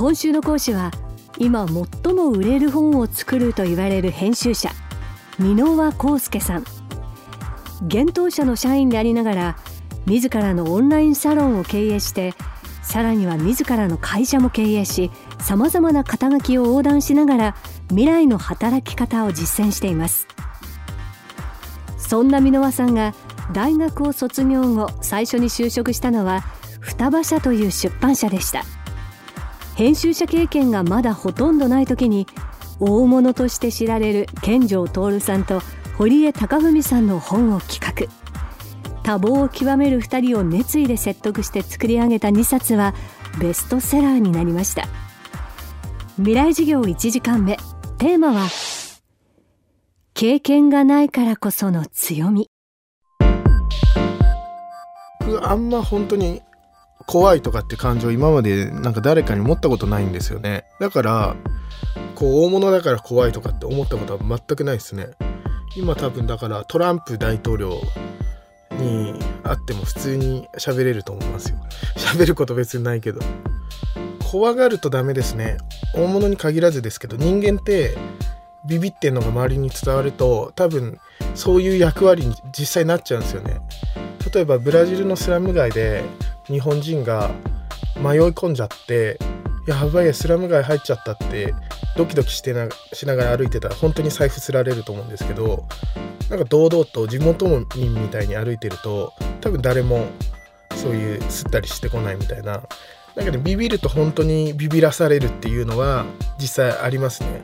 今週の講師は今最も売れる本を作ると言われる編集者箕輪康介さん。現当社の社員でありながら自らのオンラインサロンを経営してさらには自らの会社も経営しさまざまな肩書きを横断しながら未来の働き方を実践しています。そんな箕輪さんが大学を卒業後最初に就職したのは双葉社という出版社でした。編集者経験がまだほとんどない時に大物として知られる健城徹さんと堀江貴文さんの本を企画。多忙を極める2人を熱意で説得して作り上げた2冊はベストセラーになりました。未来事業1時間目。テーマは経験がないからこその強み。あんま本当に怖いとかって感情今までなんか誰かに持ったことないんですよね。だからこう大物だから怖いとかって思ったことは全くないですね。今多分だからトランプ大統領に会っても普通に喋れると思いますよ。喋ること別にないけど。怖がるとダメですね。大物に限らずですけど人間ってビビってんのが周りに伝わると多分そういう役割に実際なっちゃうんですよね。例えばブラジルのスラム街で日本人が迷い込んじゃってやばいスラム街入っちゃったってドキドキしてなしながら歩いてたら本当に財布すられると思うんですけどなんか堂々と地元民みたいに歩いてると多分誰もそういうすったりしてこないみたいな。なんかねビビると本当にビビらされるっていうのは実際ありますね。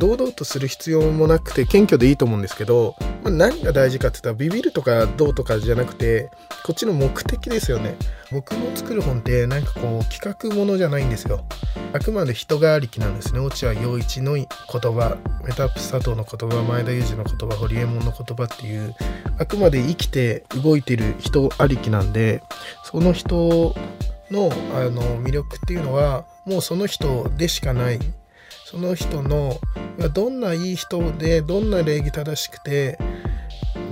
堂々とする必要もなくて謙虚でいいと思うんですけど、まあ、何が大事かって言ったらビビるとかどうとかじゃなくてこっちの目的ですよね。僕の作る本ってなんかこう企画ものじゃないんですよ。あくまで人がありきなんですね。落合陽一の言葉メタップ佐藤の言葉前田裕二の言葉堀江門の言葉っていうあくまで生きて動いてる人ありきなんでその人のあの魅力っていうのはもうその人でしかない。その人のがどんないい人でどんな礼儀正しくて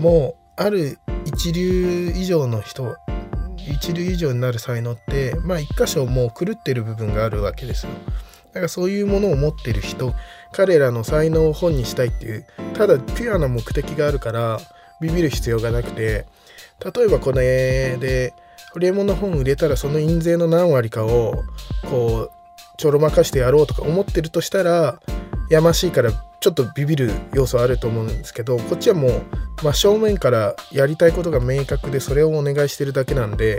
もうある一流以上の人一流以上になる才能ってまあ一箇所もう狂ってる部分があるわけですよ。だからそういうものを持ってる人彼らの才能を本にしたいっていうただピュアな目的があるからビビる必要がなくて例えばこれでホリエモンの本売れたらその印税の何割かをこうちょろまかしてやろうとか思ってるとしたらやましいからちょっとビビる要素あると思うんですけどこっちはもう真正面からやりたいことが明確でそれをお願いしてるだけなんで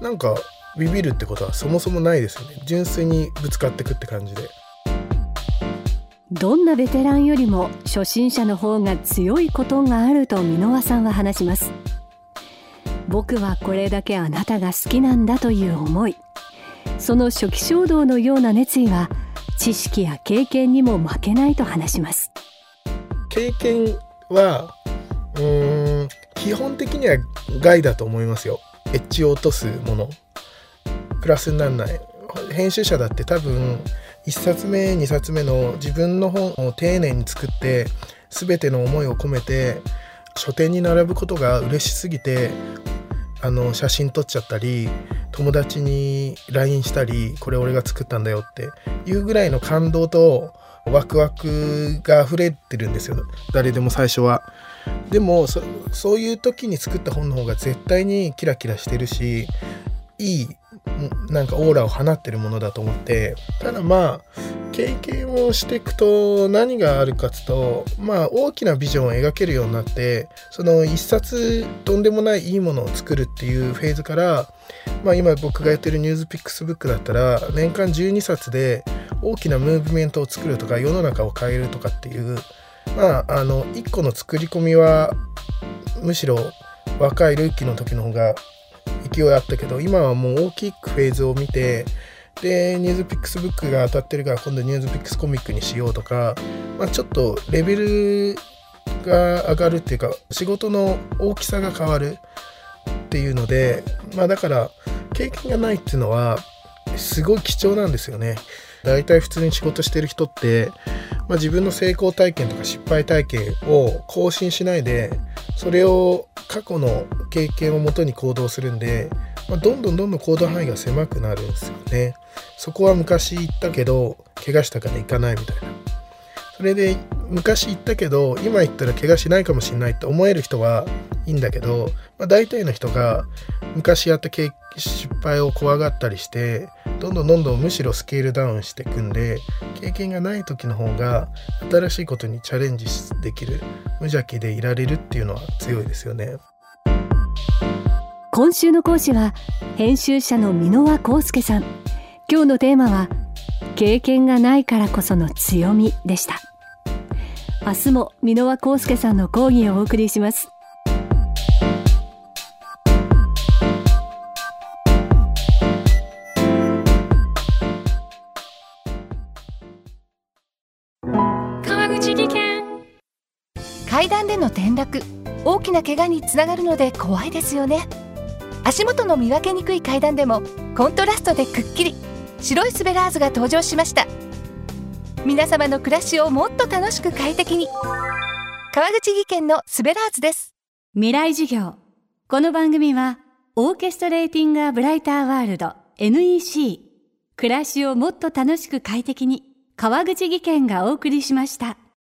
なんかビビるってことはそもそもないですよね。純粋にぶつかってくって感じで。どんなベテランよりも初心者の方が強いことがあると箕輪さんは話します。僕はこれだけあなたが好きなんだという思い。その初期衝動のような熱意は知識や経験にも負けないと話します。経験はうーん基本的には害だと思いますよ。エッジを落とすもの。プラスにならない。編集者だって多分1冊目2冊目の自分の本を丁寧に作って全ての思いを込めて書店に並ぶことが嬉しすぎてあの写真撮っちゃったり友達に LINE したりこれ俺が作ったんだよっていうぐらいの感動とワクワクが溢れてるんですよ誰でも最初は。でもそういう時に作った本の方が絶対にキラキラしてるしいいなんかオーラを放ってるものだと思ってただまあ経験をしていくと何があるかつとまあ大きなビジョンを描けるようになってその一冊とんでもないいいものを作るっていうフェーズからまあ今僕がやってるニュースピックスブックだったら年間12冊で大きなムーブメントを作るとか世の中を変えるとかっていうまああの1個の作り込みはむしろ若いルーキーの時の方が勢いあったけど今はもう大きくフェーズを見てでニュースピックスブックが当たってるから今度ニュースピックスコミックにしようとか、まあ、ちょっとレベルが上がるっていうか仕事の大きさが変わるっていうのでまあだから経験がないっていうのはすごい貴重なんですよね。大体普通に仕事してる人って、まあ、自分の成功体験とか失敗体験を更新しないでそれを過去の経験をもとに行動するんで、まあ、どんどんどんどん行動範囲が狭くなるんですよね。そこは昔行ったけど怪我したから行かないみたいな。それで昔言ったけど今言ったら怪我しないかもしれないって思える人はいいんだけど、まあ、大体の人が昔やった失敗を怖がったりしてどんどんどんどんむしろスケールダウンしていくんで経験がない時の方が新しいことにチャレンジできる無邪気でいられるっていうのは強いですよね。今週の講師は編集者の箕輪康介さん。今日のテーマは経験がないからこその強みでした。明日も箕輪康介さんの講義をお送りします。川口技研。階段での転落。大きな怪我につながるので怖いですよね足元の見分けにくい階段でもコントラストでくっきり白いスベラーズが登場しました。皆様の暮らしをもっと楽しく快適に。川口技研のスベラーズです。未来授業。この番組はオーケストレーティングアブライターワールド NEC 暮らしをもっと楽しく快適に川口技研がお送りしました。